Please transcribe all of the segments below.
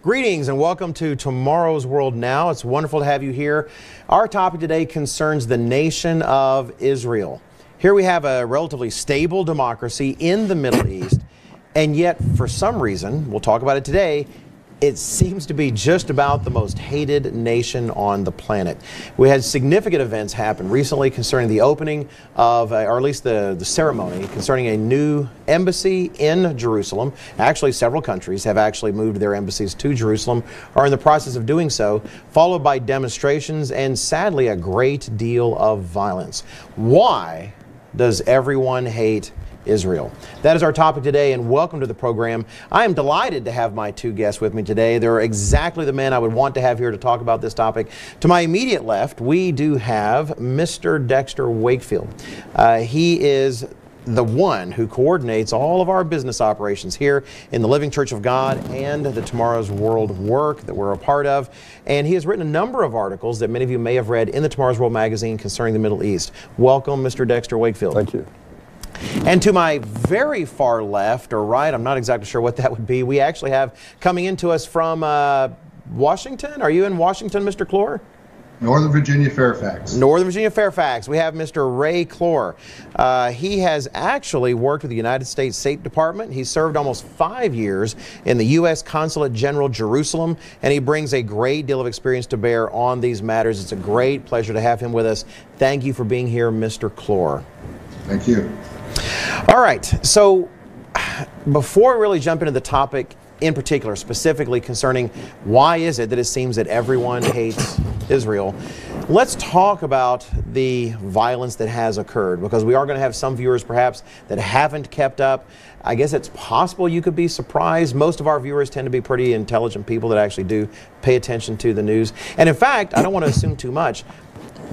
Greetings and welcome to Tomorrow's World Now. It's wonderful to have you here. Our topic today concerns the nation of Israel. Here we have a relatively stable democracy in the Middle East, and yet, for some reason, we'll talk about it today, it seems to be just about the most hated nation on the planet. We had significant events happen recently concerning the opening of, or at least the, the ceremony, concerning a new embassy in Jerusalem. Actually, several countries have actually moved their embassies to Jerusalem, or in the process of doing so, followed by demonstrations and sadly a great deal of violence. Why does everyone hate Israel. That is our topic today, and welcome to the program. I am delighted to have my two guests with me today. They're exactly the men I would want to have here to talk about this topic. To my immediate left, we do have Mr. Dexter Wakefield. Uh, he is the one who coordinates all of our business operations here in the Living Church of God and the Tomorrow's World work that we're a part of. And he has written a number of articles that many of you may have read in the Tomorrow's World magazine concerning the Middle East. Welcome, Mr. Dexter Wakefield. Thank you. And to my very far left or right, I'm not exactly sure what that would be, we actually have coming into us from uh, Washington. Are you in Washington, Mr. Clore? Northern Virginia, Fairfax. Northern Virginia, Fairfax. We have Mr. Ray Clore. Uh, he has actually worked with the United States State Department. He served almost five years in the U.S. Consulate General Jerusalem, and he brings a great deal of experience to bear on these matters. It's a great pleasure to have him with us. Thank you for being here, Mr. Clore. Thank you. All right. So before we really jump into the topic in particular, specifically concerning why is it that it seems that everyone hates Israel, let's talk about the violence that has occurred because we are going to have some viewers perhaps that haven't kept up. I guess it's possible you could be surprised. Most of our viewers tend to be pretty intelligent people that actually do pay attention to the news. And in fact, I don't want to assume too much,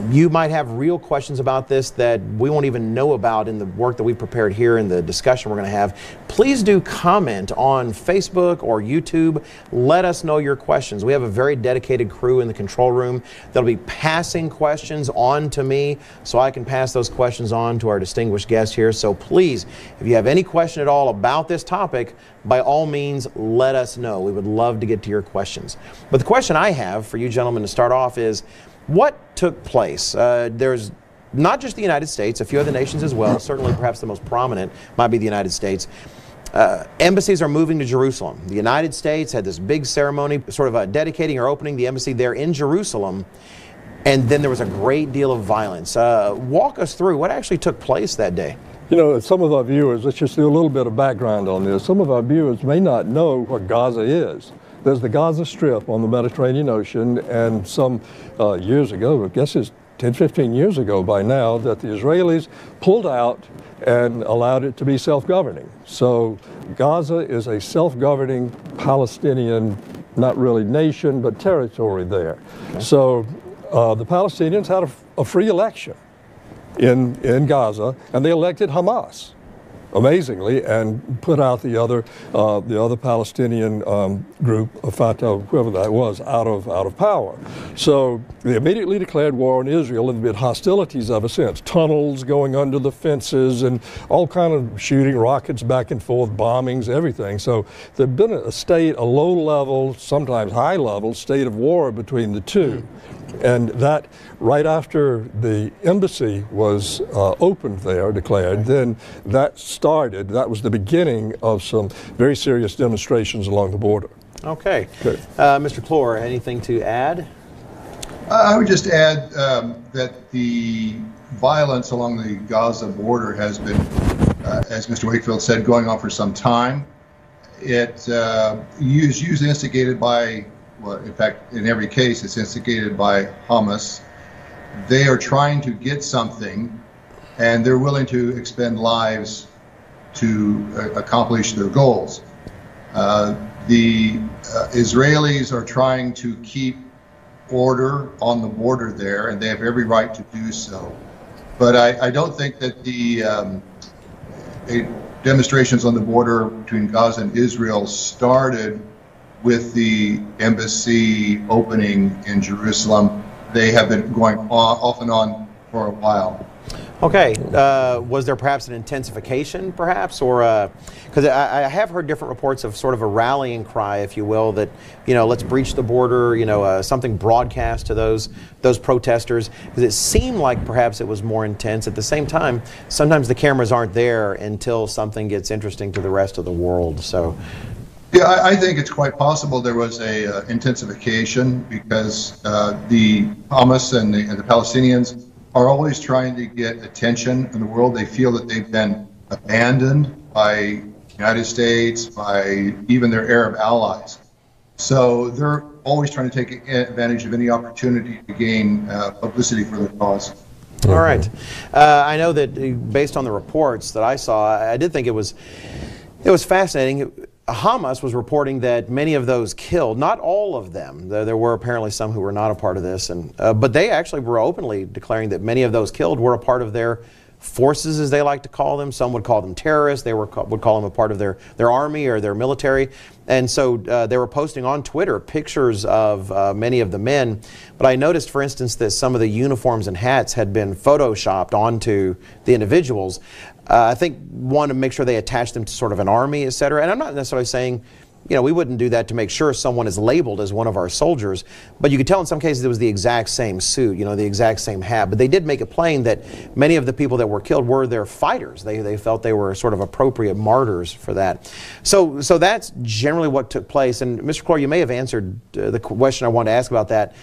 you might have real questions about this that we won't even know about in the work that we've prepared here in the discussion we're going to have. Please do comment on Facebook or YouTube. Let us know your questions. We have a very dedicated crew in the control room that'll be passing questions on to me so I can pass those questions on to our distinguished guests here. So please, if you have any question at all about this topic, by all means, let us know. We would love to get to your questions. But the question I have for you gentlemen to start off is, what took place? Uh, there's not just the United States, a few other nations as well. Certainly, perhaps the most prominent might be the United States. Uh, embassies are moving to Jerusalem. The United States had this big ceremony, sort of uh, dedicating or opening the embassy there in Jerusalem. And then there was a great deal of violence. Uh, walk us through what actually took place that day. You know, some of our viewers, let's just do a little bit of background on this. Some of our viewers may not know what Gaza is. There's the Gaza Strip on the Mediterranean Ocean, and some uh, years ago, I guess it's 10, 15 years ago by now, that the Israelis pulled out and allowed it to be self-governing. So Gaza is a self-governing Palestinian, not really nation, but territory there. Okay. So uh, the Palestinians had a, a free election in, in Gaza, and they elected Hamas amazingly, and put out the other uh, the other Palestinian um, group, Fatah, whoever that was, out of out of power. So they immediately declared war on Israel, and there been hostilities ever since. Tunnels going under the fences, and all kind of shooting rockets back and forth, bombings, everything. So there's been a state, a low level, sometimes high level state of war between the two. And that, right after the embassy was uh, opened there, declared, then that started, that was the beginning of some very serious demonstrations along the border. Okay. Uh, Mr. Clore, anything to add? I would just add um, that the violence along the Gaza border has been, uh, as Mr. Wakefield said, going on for some time. It uh, is usually instigated by well, in fact, in every case, it's instigated by Hamas. They are trying to get something, and they're willing to expend lives to uh, accomplish their goals. Uh, the uh, Israelis are trying to keep order on the border there, and they have every right to do so. But I, I don't think that the um, demonstrations on the border between Gaza and Israel started with the embassy opening in Jerusalem. They have been going off and on for a while. Okay. Uh, was there perhaps an intensification, perhaps, or because uh, I, I, have heard different reports of sort of a rallying cry, if you will, that you know, let's breach the border. You know, uh, something broadcast to those those protesters because it seemed like perhaps it was more intense. At the same time, sometimes the cameras aren't there until something gets interesting to the rest of the world. So. Yeah, I, I think it's quite possible there was a uh, intensification because uh, the Hamas and the, and the Palestinians are always trying to get attention in the world. They feel that they've been abandoned by the United States, by even their Arab allies. So they're always trying to take advantage of any opportunity to gain uh, publicity for their cause. All right. Uh, I know that uh, based on the reports that I saw, I did think it was it was fascinating. Hamas was reporting that many of those killed, not all of them, there were apparently some who were not a part of this, and, uh, but they actually were openly declaring that many of those killed were a part of their forces, as they like to call them. Some would call them terrorists. They were, would call them a part of their, their army or their military. And so uh, they were posting on Twitter pictures of uh, many of the men. But I noticed, for instance, that some of the uniforms and hats had been photoshopped onto the individuals. Uh, I think one to make sure they attach them to sort of an army, et cetera. And I'm not necessarily saying, you know, we wouldn't do that to make sure someone is labeled as one of our soldiers, but you could tell in some cases it was the exact same suit, you know, the exact same hat. But they did make it plain that many of the people that were killed were their fighters. They, they felt they were sort of appropriate martyrs for that. So, so that's generally what took place. And Mr. Clore, you may have answered uh, the question I wanted to ask about that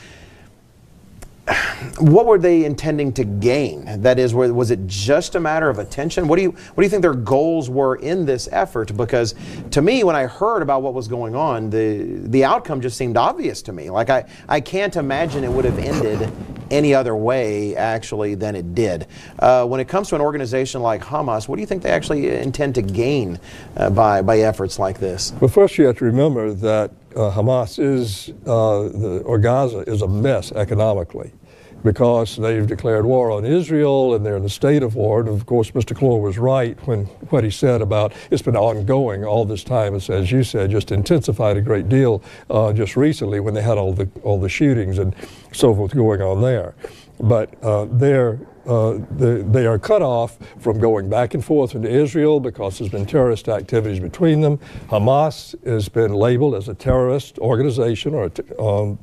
what were they intending to gain? That is, was it just a matter of attention? What do you what do you think their goals were in this effort? Because to me, when I heard about what was going on, the the outcome just seemed obvious to me. Like I I can't imagine it would have ended any other way actually than it did. Uh, when it comes to an organization like Hamas, what do you think they actually intend to gain uh, by by efforts like this? Well, first you have to remember that uh, Hamas is, uh, the, or Gaza is a mess economically because they've declared war on Israel and they're in a state of war. And of course, Mr. Clore was right when what he said about it's been ongoing all this time. It's, as you said, just intensified a great deal uh, just recently when they had all the all the shootings and so forth going on there. But uh, they're uh, the, they are cut off from going back and forth into Israel because there's been terrorist activities between them. Hamas has been labeled as a terrorist organization or um,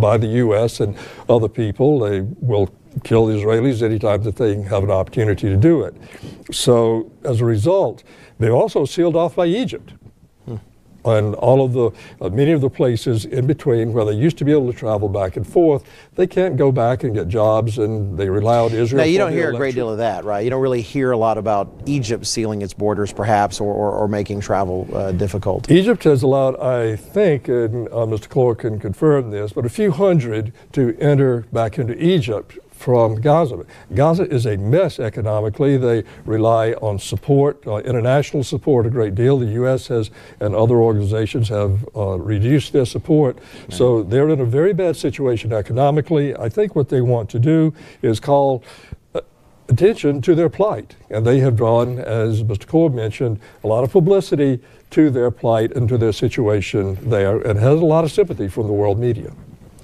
by the U.S. and other people. They will kill the Israelis anytime that they have an opportunity to do it. So as a result, they're also sealed off by Egypt and all of the uh, many of the places in between where they used to be able to travel back and forth, they can't go back and get jobs, and they rely on Israel. Now you don't hear election. a great deal of that, right? You don't really hear a lot about Egypt sealing its borders, perhaps, or, or, or making travel uh, difficult. Egypt has allowed, I think, and uh, Mr. Clore can confirm this, but a few hundred to enter back into Egypt from Gaza. Gaza is a mess economically. They rely on support, uh, international support, a great deal. The U.S. has and other organizations have uh, reduced their support. So they're in a very bad situation economically. I think what they want to do is call uh, attention to their plight. And they have drawn, as Mr. Clore mentioned, a lot of publicity to their plight and to their situation there and has a lot of sympathy from the world media.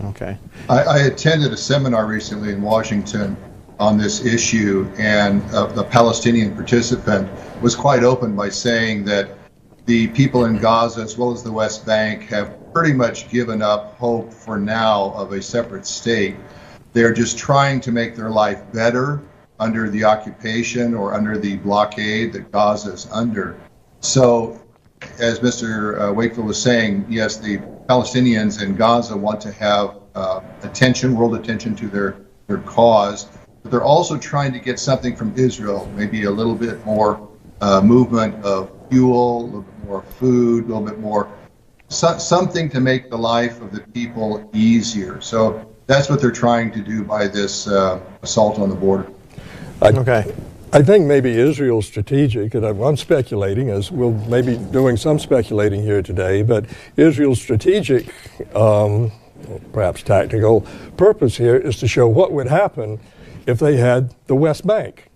Okay. I, I, attended a seminar recently in Washington on this issue, and uh, the Palestinian participant was quite open by saying that the people in Gaza, as well as the West Bank, have pretty much given up hope for now of a separate state. They're just trying to make their life better under the occupation or under the blockade that Gaza is under. So, as Mr. Uh, Wakefield was saying, yes, the Palestinians in Gaza want to have uh, attention, world attention to their, their cause, but they're also trying to get something from Israel, maybe a little bit more uh, movement of fuel, a little bit more food, a little bit more so, something to make the life of the people easier. So that's what they're trying to do by this uh, assault on the border. Okay. I think maybe Israel's strategic, and I'm, I'm speculating, as we'll maybe doing some speculating here today, but Israel's strategic, um, perhaps tactical purpose here is to show what would happen if they had the West Bank.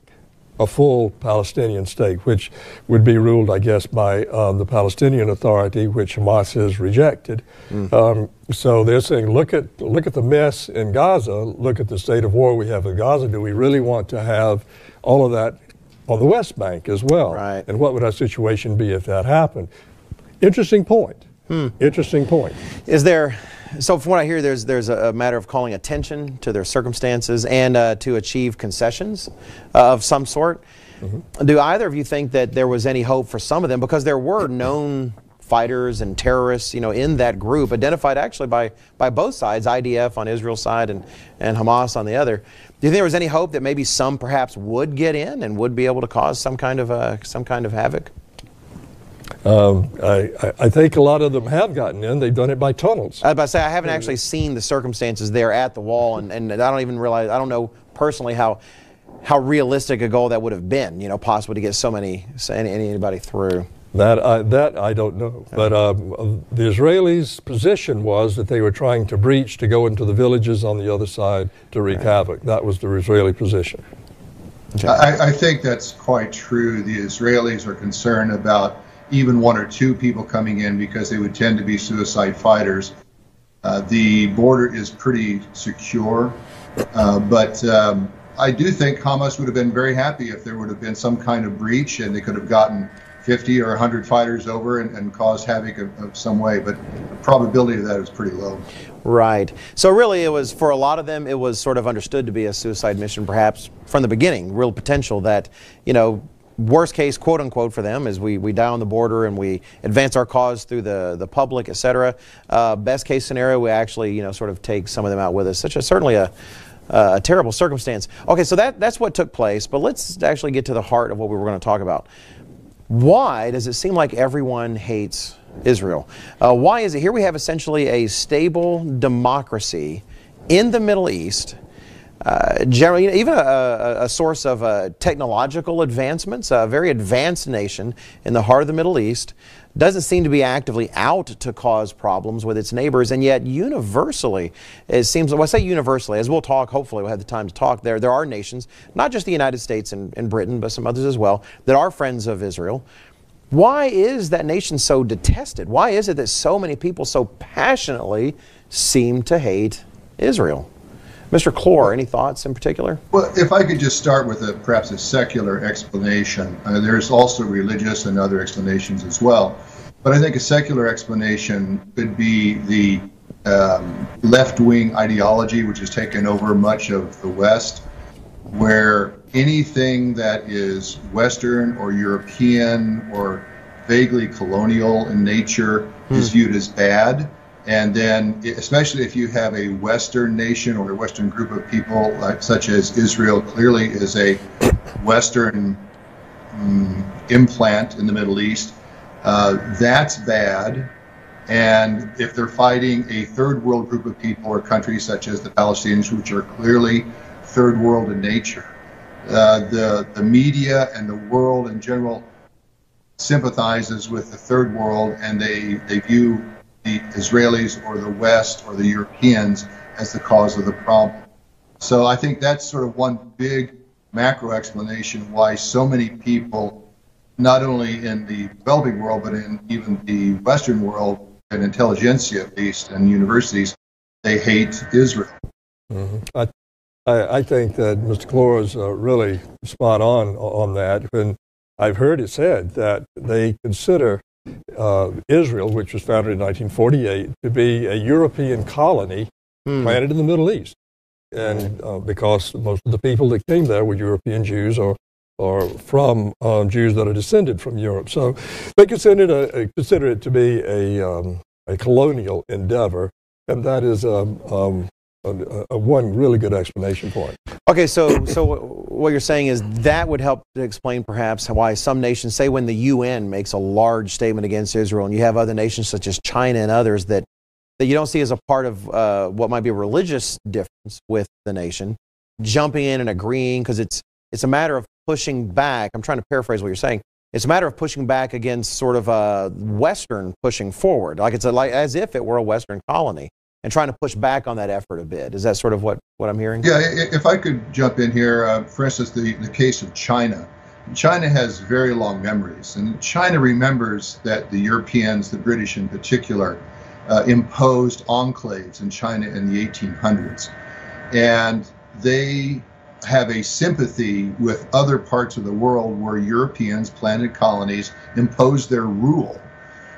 a full Palestinian state, which would be ruled, I guess, by um, the Palestinian Authority, which Hamas has rejected. Mm. Um, so they're saying, look at look at the mess in Gaza, look at the state of war we have in Gaza. Do we really want to have all of that on the West Bank as well? Right. And what would our situation be if that happened? Interesting point. Hmm. Interesting point. Is there so from what I hear, there's there's a, matter of calling attention to their circumstances and uh, to achieve concessions uh, of some sort. Mm-hmm. Do either of you think that there was any hope for some of them because there were known fighters and terrorists, you know, in that group, identified actually by by both sides, IDF on Israel's side and and Hamas on the other. Do you think there was any hope that maybe some perhaps would get in and would be able to cause some kind of uh, some kind of havoc? Um, I, I, think a lot of them have gotten in. They've done it by tunnels. I was about to say, I haven't actually seen the circumstances there at the wall, and, and I don't even realize, I don't know personally how how realistic a goal that would have been, you know, possibly to get so many, anybody through. That I, that I don't know. But um, the Israelis' position was that they were trying to breach to go into the villages on the other side to wreak right. havoc. That was the Israeli position. I, I, think that's quite true. The Israelis are concerned about even one or two people coming in because they would tend to be suicide fighters. Uh, the border is pretty secure, uh, but um, I do think Hamas would have been very happy if there would have been some kind of breach and they could have gotten 50 or 100 fighters over and, and caused havoc of, of, some way, but the probability of that is pretty low. Right. So really, it was for a lot of them, it was sort of understood to be a suicide mission, perhaps from the beginning. Real potential that you know worst case, quote unquote, for them is we, we die on the border and we advance our cause through the, the public, et cetera. Uh, best case scenario, we actually, you know, sort of take some of them out with us. Such a certainly a, uh, a terrible circumstance. Okay, so that, that's what took place, but let's actually get to the heart of what we were going to talk about. Why does it seem like everyone hates Israel? Uh, why is it here we have essentially a stable democracy in the Middle East? Uh, generally, even a, a source of uh, technological advancements, a very advanced nation in the heart of the Middle East, doesn't seem to be actively out to cause problems with its neighbors, and yet universally, it seems, well, I say universally, as we'll talk, hopefully we'll have the time to talk, there, there are nations, not just the United States and, and Britain, but some others as well, that are friends of Israel. Why is that nation so detested? Why is it that so many people so passionately seem to hate Israel? Mr. Clore, any thoughts in particular? Well, if I could just start with a, perhaps a secular explanation. Uh, there's also religious and other explanations as well. But I think a secular explanation could be the um, left wing ideology, which has taken over much of the West, where anything that is Western or European or vaguely colonial in nature hmm. is viewed as bad and then, especially if you have a Western nation or a Western group of people, like, such as Israel, clearly is a Western um, implant in the Middle East, uh, that's bad. And if they're fighting a third world group of people or countries such as the Palestinians, which are clearly third world in nature, uh, the the media and the world in general sympathizes with the third world, and they they view the Israelis or the West or the Europeans as the cause of the problem. So I think that's sort of one big macro explanation why so many people, not only in the developing world, but in even the Western world, and intelligentsia at least, and universities, they hate Israel. Mm-hmm. I, I, think that Mr. Clore is uh, really spot on on that. And I've heard it said that they consider uh, Israel, which was founded in 1948, to be a European colony hmm. planted in the Middle East. And uh, because most of the people that came there were European Jews or, or from um, Jews that are descended from Europe. So they consider it, consider it to be a, um, a colonial endeavor, and that is um, um a, a, one really good explanation for it. Okay, so so what you're saying is that would help to explain perhaps why some nations say when the UN makes a large statement against Israel, and you have other nations such as China and others that that you don't see as a part of uh, what might be a religious difference with the nation, jumping in and agreeing because it's it's a matter of pushing back. I'm trying to paraphrase what you're saying. It's a matter of pushing back against sort of a Western pushing forward, like it's a, like as if it were a Western colony and trying to push back on that effort a bit. Is that sort of what, what I'm hearing? Yeah, if I could jump in here, uh, for instance, the, the case of China. China has very long memories, and China remembers that the Europeans, the British in particular, uh, imposed enclaves in China in the 1800s. And they have a sympathy with other parts of the world where Europeans planted colonies imposed their rule.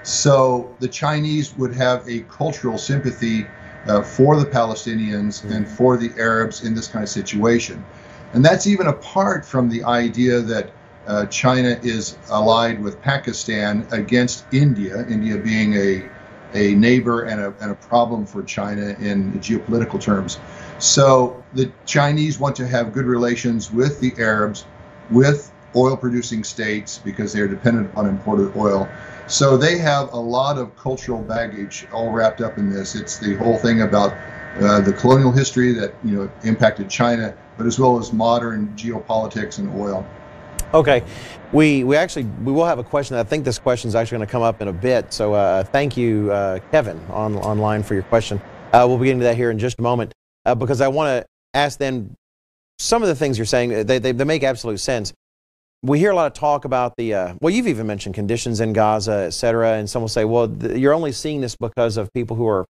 So the Chinese would have a cultural sympathy uh, for the Palestinians and for the Arabs in this kind of situation. And that's even apart from the idea that uh, China is allied with Pakistan against India, India being a, a neighbor and a, and a problem for China in geopolitical terms. So the Chinese want to have good relations with the Arabs, with oil producing states, because they're dependent on imported oil. So they have a lot of cultural baggage all wrapped up in this. It's the whole thing about uh, the colonial history that you know impacted China, but as well as modern geopolitics and oil. Okay, we we actually we will have a question. I think this question is actually going to come up in a bit. So uh, thank you, uh, Kevin, on online for your question. Uh, we'll be getting to that here in just a moment uh, because I want to ask then some of the things you're saying. They, they, they make absolute sense. We hear a lot of talk about the uh, well, you've even mentioned conditions in Gaza, et cetera, and some will say, well, th- you're only seeing this because of people who are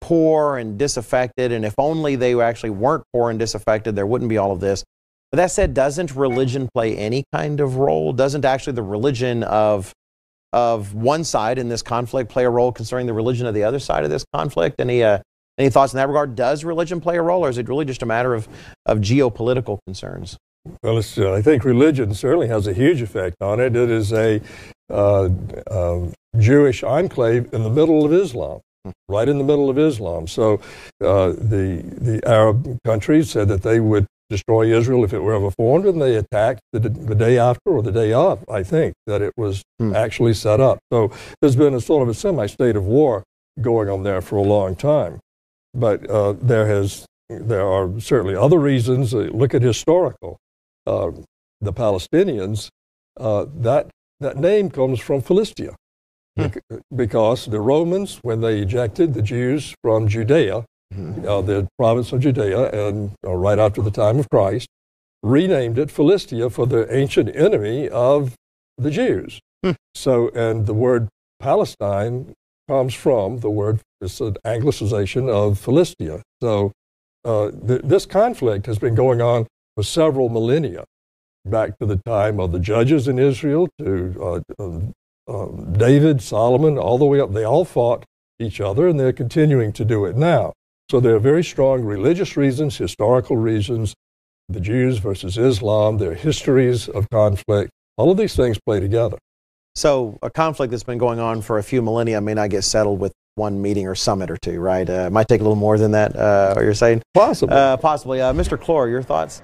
poor and disaffected, and if only they actually weren't poor and disaffected, there wouldn't be all of this. But that said, doesn't religion play any kind of role? Doesn't actually the religion of of one side in this conflict play a role concerning the religion of the other side of this conflict? Any uh, any thoughts in that regard? Does religion play a role, or is it really just a matter of, of geopolitical concerns? Well, uh, I think religion certainly has a huge effect on it. It is a uh, uh, Jewish enclave in the middle of Islam, right in the middle of Islam. So uh, the the Arab countries said that they would destroy Israel if it were ever formed, and they attacked the, the day after or the day of. I think that it was hmm. actually set up. So there's been a sort of a semi-state of war going on there for a long time. But uh, there has there are certainly other reasons. Uh, look at historical. Uh, the Palestinians, uh, that that name comes from Philistia, hmm. because the Romans, when they ejected the Jews from Judea, hmm. uh, the province of Judea, and uh, right after the time of Christ, renamed it Philistia for the ancient enemy of the Jews. Hmm. So, and the word Palestine comes from the word, it's an anglicization of Philistia. So uh, th- this conflict has been going on for several millennia, back to the time of the judges in Israel, to uh, um, David, Solomon, all the way up. They all fought each other, and they're continuing to do it now. So there are very strong religious reasons, historical reasons, the Jews versus Islam, their histories of conflict. All of these things play together. So a conflict that's been going on for a few millennia may not get settled with one meeting or summit or two, right? Uh, it might take a little more than that. Uh, what you're saying? Possibly. Uh, possibly. Uh, Mr. Clore, your thoughts?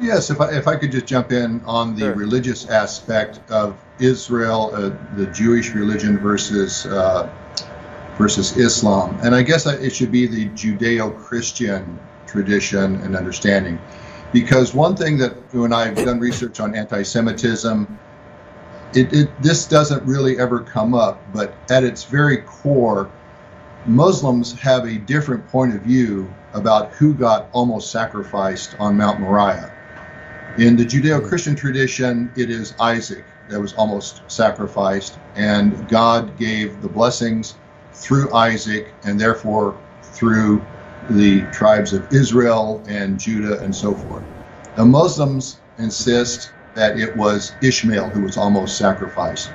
Yes, if I, if I could just jump in on the sure. religious aspect of Israel, uh, the Jewish religion versus uh, versus Islam, and I guess it should be the Judeo-Christian tradition and understanding, because one thing that when I've done research on anti-Semitism it, it, this doesn't really ever come up, but at its very core, Muslims have a different point of view about who got almost sacrificed on Mount Moriah. In the Judeo Christian tradition, it is Isaac that was almost sacrificed, and God gave the blessings through Isaac and therefore through the tribes of Israel and Judah and so forth. The Muslims insist that it was Ishmael who was almost sacrificed.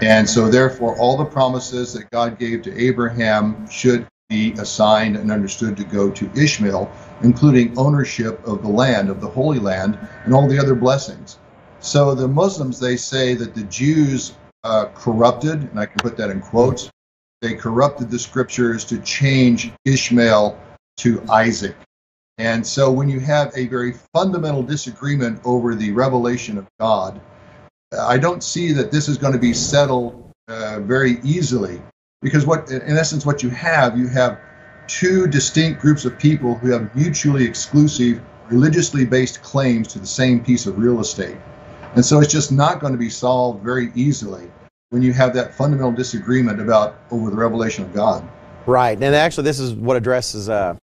And so, therefore, all the promises that God gave to Abraham should be assigned and understood to go to Ishmael, including ownership of the land, of the Holy Land, and all the other blessings. So, the Muslims, they say that the Jews uh, corrupted, and I can put that in quotes, they corrupted the scriptures to change Ishmael to Isaac. And so when you have a very fundamental disagreement over the revelation of God, I don't see that this is going to be settled uh, very easily. Because what, in essence, what you have, you have two distinct groups of people who have mutually exclusive, religiously based claims to the same piece of real estate. And so it's just not going to be solved very easily when you have that fundamental disagreement about over the revelation of God. Right, and actually, this is what addresses uh,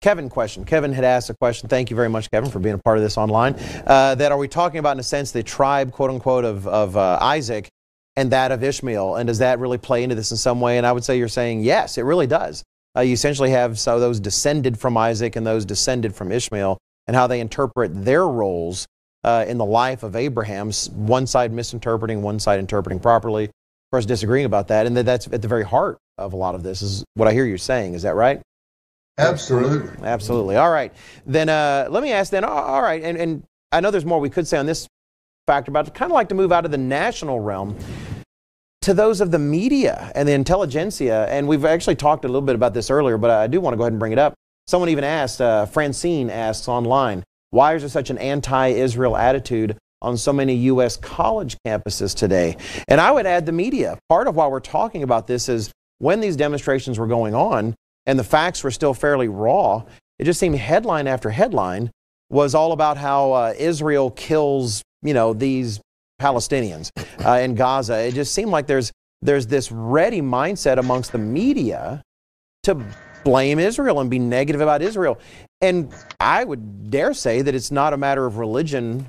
Kevin question. Kevin had asked a question. Thank you very much, Kevin, for being a part of this online. Uh, that are we talking about, in a sense, the tribe, quote unquote, of, of uh, Isaac and that of Ishmael? And does that really play into this in some way? And I would say you're saying yes, it really does. Uh, you essentially have so those descended from Isaac and those descended from Ishmael, and how they interpret their roles uh, in the life of Abraham. One side misinterpreting, one side interpreting properly. Of course, disagreeing about that, and that's at the very heart of a lot of this. Is what I hear you saying. Is that right? Absolutely. Absolutely. All right. Then uh, let me ask then, all right, and, and I know there's more we could say on this factor, but I'd kind of like to move out of the national realm to those of the media and the intelligentsia. And we've actually talked a little bit about this earlier, but I do want to go ahead and bring it up. Someone even asked, uh, Francine asks online, why is there such an anti Israel attitude on so many U.S. college campuses today? And I would add the media. Part of why we're talking about this is when these demonstrations were going on, and the facts were still fairly raw, it just seemed headline after headline was all about how uh, Israel kills, you know, these Palestinians uh, in Gaza. It just seemed like there's there's this ready mindset amongst the media to blame Israel and be negative about Israel. And I would dare say that it's not a matter of religion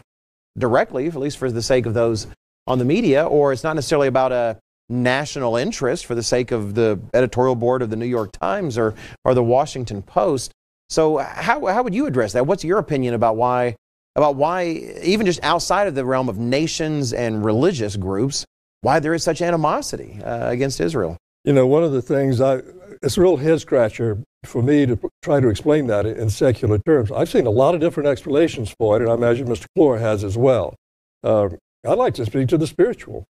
directly, at least for the sake of those on the media, or it's not necessarily about a national interest for the sake of the editorial board of the New York Times or, or the Washington Post. So how, how would you address that? What's your opinion about why, about why, even just outside of the realm of nations and religious groups, why there is such animosity uh, against Israel? You know, one of the things I, it's a real head scratcher for me to try to explain that in secular terms. I've seen a lot of different explanations for it, and I imagine Mr. Clore has as well. Uh, I'd like to speak to the spiritual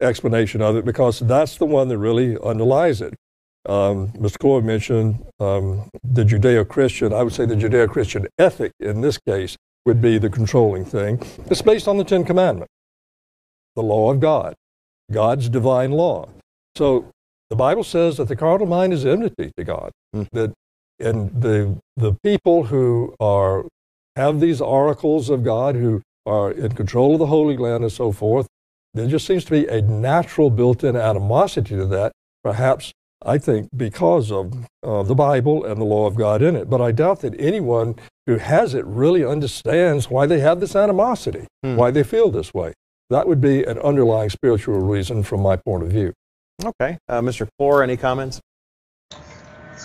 explanation of it because that's the one that really underlies it. Um, Mr. Clore mentioned um, the Judeo Christian, I would say the Judeo Christian ethic in this case would be the controlling thing. It's based on the Ten Commandments, the law of God, God's divine law. So the Bible says that the carnal mind is enmity to God. Mm. That and the the people who are have these oracles of God, who are in control of the Holy Land and so forth, there just seems to be a natural built-in animosity to that. Perhaps I think because of uh, the Bible and the law of God in it. But I doubt that anyone who has it really understands why they have this animosity, mm. why they feel this way. That would be an underlying spiritual reason from my point of view. Okay. Uh, Mr. Clore, any comments?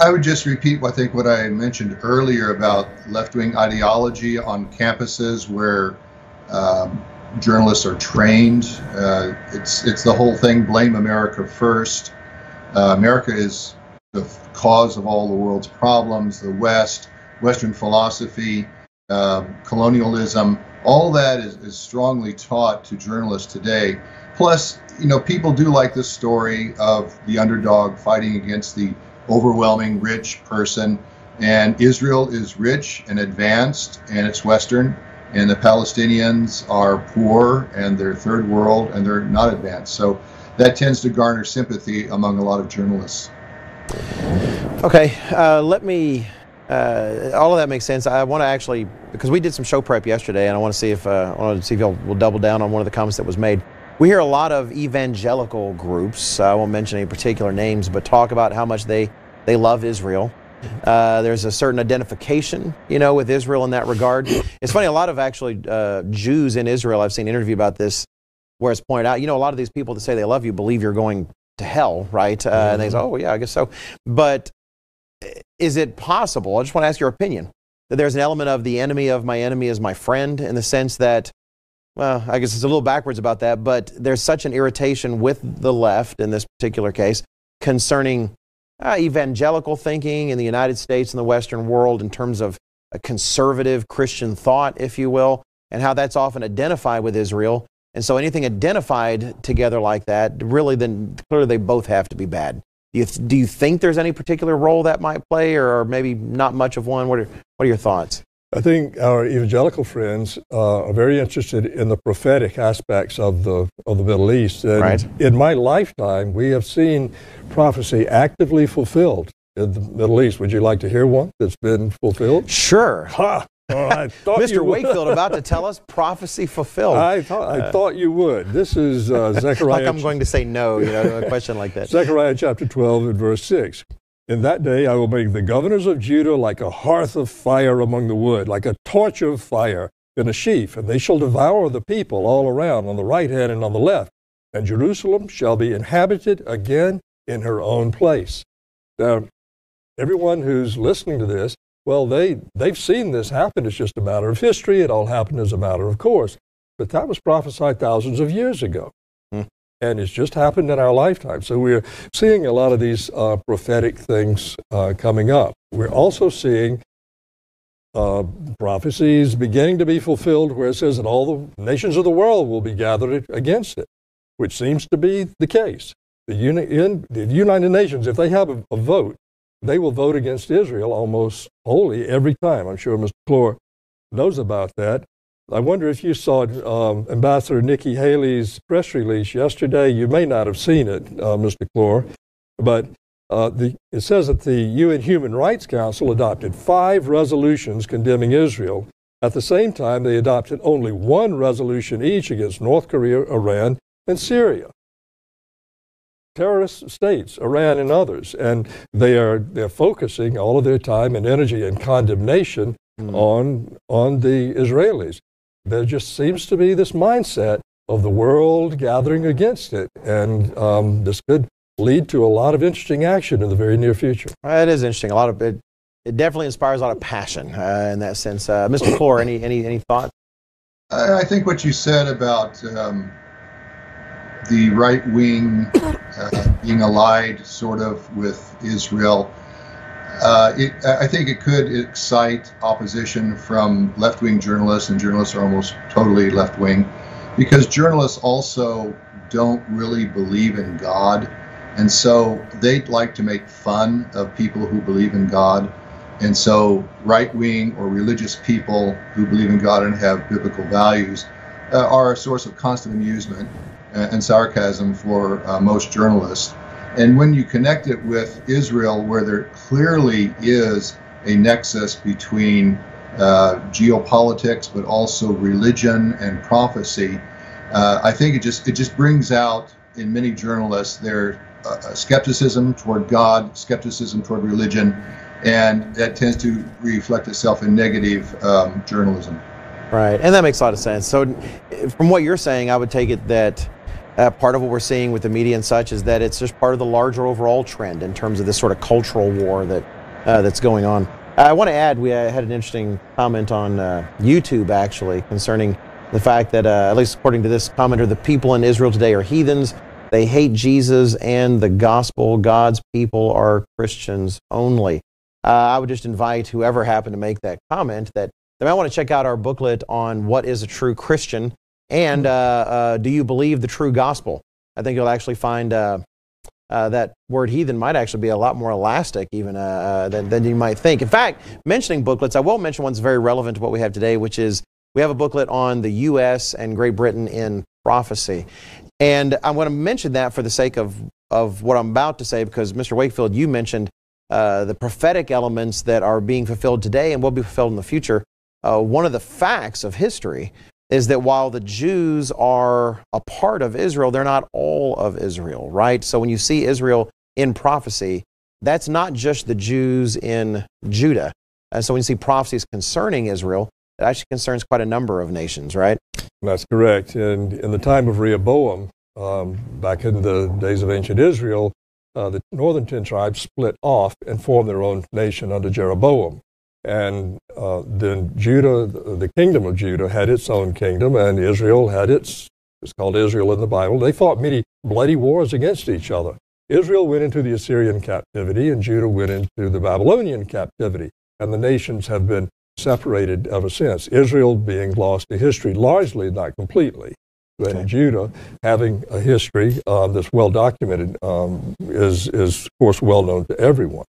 I would just repeat, I think, what I mentioned earlier about left wing ideology on campuses where um, journalists are trained. Uh, it's, it's the whole thing blame America first. Uh, America is the cause of all the world's problems, the West, Western philosophy, uh, colonialism, all that is, is strongly taught to journalists today. Plus, you know, people do like the story of the underdog fighting against the overwhelming rich person. And Israel is rich and advanced, and it's Western, and the Palestinians are poor and they're third world and they're not advanced. So that tends to garner sympathy among a lot of journalists. Okay, uh, let me. Uh, all of that makes sense. I want to actually because we did some show prep yesterday, and I want to see if uh, I want to see if y'all will double down on one of the comments that was made. We hear a lot of evangelical groups, I won't mention any particular names, but talk about how much they, they love Israel. Uh, there's a certain identification, you know, with Israel in that regard. It's funny, a lot of actually uh, Jews in Israel, I've seen an interview about this, where it's pointed out, you know, a lot of these people that say they love you believe you're going to hell, right? Uh, mm-hmm. And they say, oh, yeah, I guess so. But is it possible, I just want to ask your opinion, that there's an element of the enemy of my enemy is my friend in the sense that well, I guess it's a little backwards about that, but there's such an irritation with the left in this particular case concerning uh, evangelical thinking in the United States and the Western world in terms of a conservative Christian thought, if you will, and how that's often identified with Israel. And so anything identified together like that, really, then clearly they both have to be bad. Do you, do you think there's any particular role that might play, or maybe not much of one? What are, what are your thoughts? I think our evangelical friends uh, are very interested in the prophetic aspects of the of the Middle East. And right. In my lifetime, we have seen prophecy actively fulfilled in the Middle East. Would you like to hear one that's been fulfilled? Sure. Ha! Mr. Wakefield about to tell us prophecy fulfilled. I thought, I uh, thought you would. This is uh, Zechariah. like I'm going to say no, you know, a question like that. Zechariah chapter 12 and verse 6. In that day I will make the governors of Judah like a hearth of fire among the wood, like a torch of fire in a sheaf, and they shall devour the people all around on the right hand and on the left. And Jerusalem shall be inhabited again in her own place. Now, everyone who's listening to this, well, they, they've seen this happen. It's just a matter of history. It all happened as a matter of course. But that was prophesied thousands of years ago. Hmm. And it's just happened in our lifetime. So we're seeing a lot of these uh, prophetic things uh, coming up. We're also seeing uh, prophecies beginning to be fulfilled where it says that all the nations of the world will be gathered against it, which seems to be the case. The, uni- in, the United Nations, if they have a, a, vote, they will vote against Israel almost wholly every time. I'm sure Mr. Clore knows about that. I wonder if you saw um, Ambassador Nikki Haley's press release yesterday. You may not have seen it, uh, Mr. Clore, but uh, the, it says that the UN Human Rights Council adopted five resolutions condemning Israel. At the same time, they adopted only one resolution each against North Korea, Iran, and Syria. Terrorist states, Iran and others, and they are they're focusing all of their time and energy and condemnation mm. on on the Israelis. There just seems to be this mindset of the world gathering against it, and um, this could lead to a lot of interesting action in the very near future. It is interesting. A lot of it, it definitely inspires a lot of passion uh, in that sense. Uh, Mr. Clore, any any any thoughts? I think what you said about um, the right wing uh, being allied, sort of, with Israel. Uh, it, I think it could excite opposition from left wing journalists, and journalists are almost totally left wing, because journalists also don't really believe in God. And so they'd like to make fun of people who believe in God. And so right wing or religious people who believe in God and have biblical values uh, are a source of constant amusement and sarcasm for uh, most journalists. And when you connect it with Israel, where there clearly is a nexus between uh, geopolitics, but also religion and prophecy, uh, I think it just it just brings out in many journalists their uh, skepticism toward God, skepticism toward religion, and that tends to reflect itself in negative um, journalism. Right, and that makes a lot of sense. So, from what you're saying, I would take it that uh, part of what we're seeing with the media and such is that it's just part of the larger overall trend in terms of this sort of cultural war that uh, that's going on. I want to add, we uh, had an interesting comment on uh, YouTube actually concerning the fact that, uh, at least according to this commenter, the people in Israel today are heathens. They hate Jesus and the gospel. God's people are Christians only. Uh, I would just invite whoever happened to make that comment that they might want to check out our booklet on what is a true Christian and uh, uh, do you believe the true gospel. I think you'll actually find uh, uh, that word heathen might actually be a lot more elastic even than, than you might think. In fact, mentioning booklets, I will mention one that's very relevant to what we have today, which is we have a booklet on the U.S. and Great Britain in prophecy. And I want to mention that for the sake of, of what I'm about to say, because Mr. Wakefield, you mentioned uh, the prophetic elements that are being fulfilled today and will be fulfilled in the future. Uh, one of the facts of history is that while the Jews are a part of Israel, they're not all of Israel, right? So when you see Israel in prophecy, that's not just the Jews in Judah. And so when you see prophecies concerning Israel, it actually concerns quite a number of nations, right? That's correct. And in the time of Rehoboam, um, back in the days of ancient Israel, uh, the northern ten tribes split off and formed their own nation under Jeroboam. And uh, then Judah, the kingdom of Judah, had its own kingdom, and Israel had its, it's called Israel in the Bible. They fought many bloody wars against each other. Israel went into the Assyrian captivity, and Judah went into the Babylonian captivity. And the nations have been separated ever since. Israel being lost to history, largely, not completely. But okay. Judah, having a history um, that's well documented, um, is, is, of course, well known to everyone.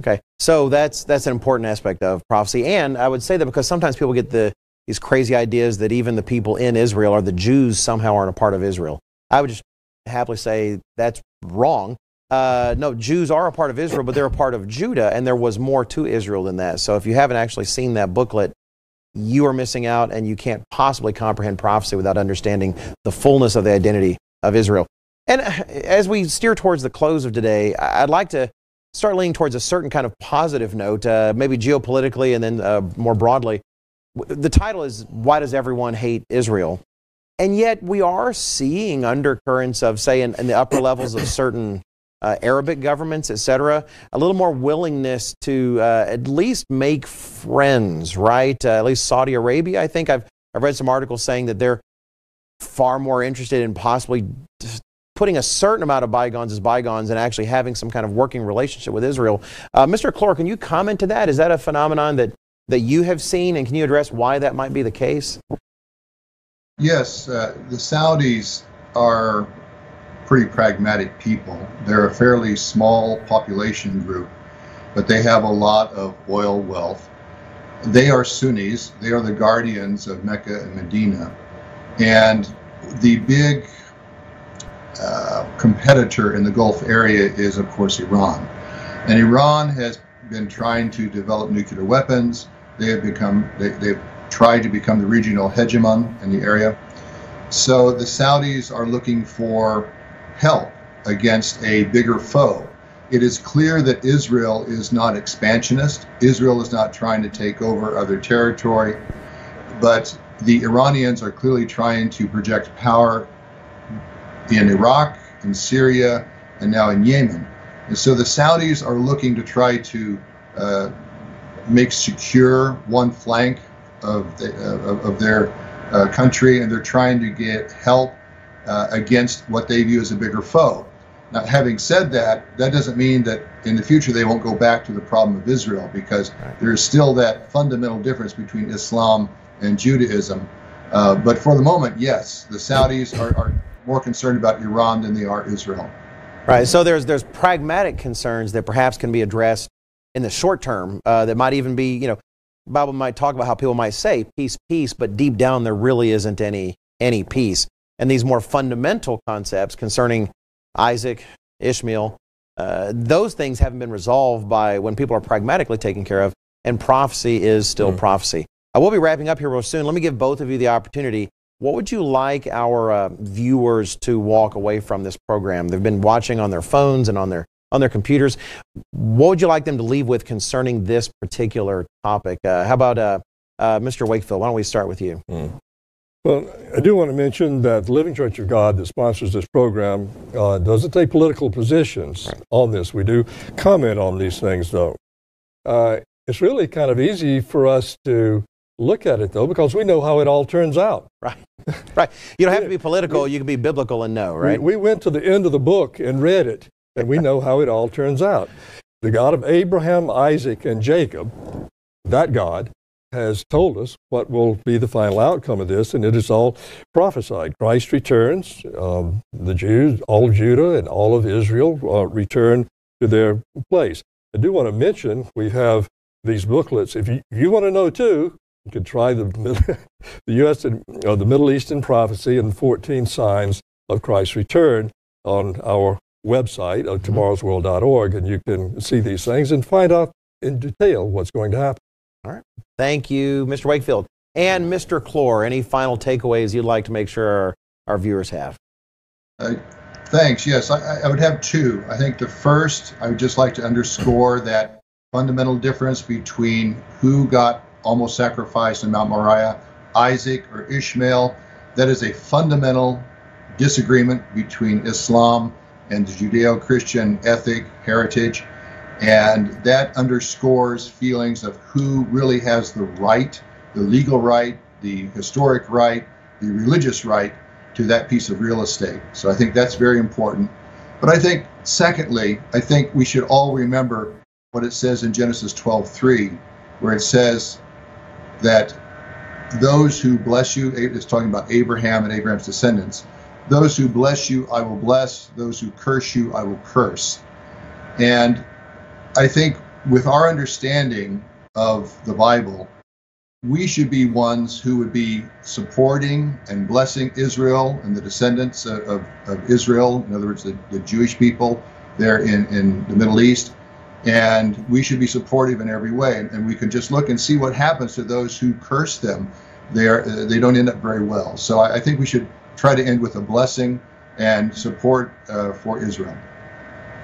Okay, so that's that's an important aspect of prophecy, and I would say that because sometimes people get the these crazy ideas that even the people in Israel or the Jews somehow aren't a part of Israel. I would just happily say that's wrong. Uh, no, Jews are a part of Israel, but they're a part of Judah, and there was more to Israel than that. So if you haven't actually seen that booklet, you are missing out, and you can't possibly comprehend prophecy without understanding the fullness of the identity of Israel. And as we steer towards the close of today, I'd like to start leaning towards a certain kind of positive note, uh, maybe geopolitically and then uh, more broadly. The title is Why Does Everyone Hate Israel? And yet we are seeing undercurrents of, say, in, in the upper levels of certain uh, Arabic governments, etc., a little more willingness to uh, at least make friends, right? Uh, at least Saudi Arabia, I think. I've, I've read some articles saying that they're far more interested in possibly putting a certain amount of bygones as bygones and actually having some kind of working relationship with Israel. Uh, Mr. Clore, can you comment to that? Is that a phenomenon that, that you have seen, and can you address why that might be the case? Yes, uh, the Saudis are pretty pragmatic people. They're a fairly small population group, but they have a lot of oil wealth. They are Sunnis, they are the guardians of Mecca and Medina. And the big uh, competitor in the Gulf area is, of course, Iran. And Iran has been trying to develop nuclear weapons. They have become, they, they've tried to become the regional hegemon in the area. So the Saudis are looking for help against a bigger foe. It is clear that Israel is not expansionist. Israel is not trying to take over other territory, but the Iranians are clearly trying to project power in Iraq, in Syria, and now in Yemen. And so the Saudis are looking to try to uh, make secure one flank of, the, uh, of their uh, country, and they're trying to get help uh, against what they view as a bigger foe. Now, having said that, that doesn't mean that in the future they won't go back to the problem of Israel because right. there's still that fundamental difference between Islam and Judaism. Uh, but for the moment, yes, the Saudis are, are more concerned about Iran than they are Israel. Right. So there's there's pragmatic concerns that perhaps can be addressed in the short term. Uh, that might even be, you know, Bible might talk about how people might say peace, peace, but deep down there really isn't any any peace and these more fundamental concepts concerning Isaac, Ishmael, uh, those things haven't been resolved by when people are pragmatically taken care of, and prophecy is still mm. prophecy. I will be wrapping up here real soon. Let me give both of you the opportunity. What would you like our uh, viewers to walk away from this program? They've been watching on their phones and on their on their computers. What would you like them to leave with concerning this particular topic? Uh, how about uh, uh, Mr. Wakefield? Why don't we start with you? Mm. Well, I do want to mention that the Living Church of God that sponsors this program uh, doesn't take political positions right. on this. We do comment on these things, though. Uh, it's really kind of easy for us to look at it, though, because we know how it all turns out. Right. Right. You don't have to be political. We, you can be biblical and know, right? We, we went to the end of the book and read it, and we know how it all turns out. The God of Abraham, Isaac, and Jacob, that God, has told us what will be the final outcome of this, and it is all prophesied. Christ returns, um, the Jews, all of Judah and all of Israel uh, return to their place. I do want to mention we have these booklets. If you, if you want to know too, you can try the, the U.S. and uh, the Middle Eastern prophecy and 14 signs of Christ's return on our website of mm-hmm. tomorrowsworld.org, and you can see these things and find out in detail what's going to happen. All right. Thank you, Mr. Wakefield. And Mr. Clore, any final takeaways you'd like to make sure our, our viewers have? Uh, thanks. Yes, I, I would have two. I think the first, I would just like to underscore that fundamental difference between who got almost sacrificed in Mount Moriah, Isaac or Ishmael. That is a fundamental disagreement between Islam and the Judeo Christian ethic, heritage. And that underscores feelings of who really has the right, the legal right, the historic right, the religious right to that piece of real estate. So I think that's very important. But I think, secondly, I think we should all remember what it says in Genesis 12:3, where it says that those who bless you, it's talking about Abraham and Abraham's descendants, those who bless you, I will bless, those who curse you, I will curse. And I think with our understanding of the Bible, we should be ones who would be supporting and blessing Israel and the descendants of, of, of Israel, in other words, the, the, Jewish people there in, in the Middle East. And we should be supportive in every way. And, we can just look and see what happens to those who curse them. They, are, they don't end up very well. So I, I think we should try to end with a blessing and support uh, for Israel.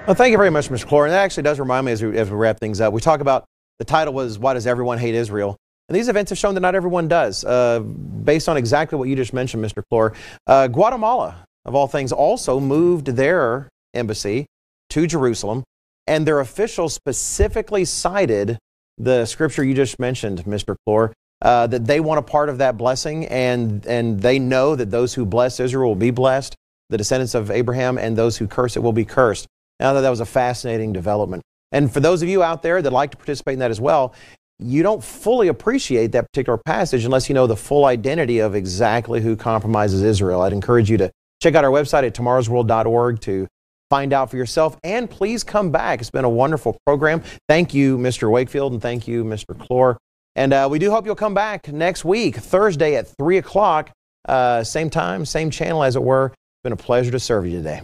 Well, thank you very much, Mr. Clore. And that actually does remind me as we, as we wrap things up. We talk about the title was Why Does Everyone Hate Israel? And these events have shown that not everyone does, uh, based on exactly what you just mentioned, Mr. Clore. Uh, Guatemala, of all things, also moved their embassy to Jerusalem, and their officials specifically cited the scripture you just mentioned, Mr. Clore, uh, that they want a part of that blessing, and, and they know that those who bless Israel will be blessed, the descendants of Abraham, and those who curse it will be cursed. Now that that was a fascinating development. And for those of you out there that like to participate in that as well, you don't fully appreciate that particular passage unless you know the full identity of exactly who compromises Israel. I'd encourage you to check out our website at tomorrowsworld.org to find out for yourself. And please come back. It's been a wonderful program. Thank you, Mr. Wakefield, and thank you, Mr. Clore. And uh, we do hope you'll come back next week, Thursday at 3 o'clock, uh, same time, same channel as it were. It's been a pleasure to serve you today.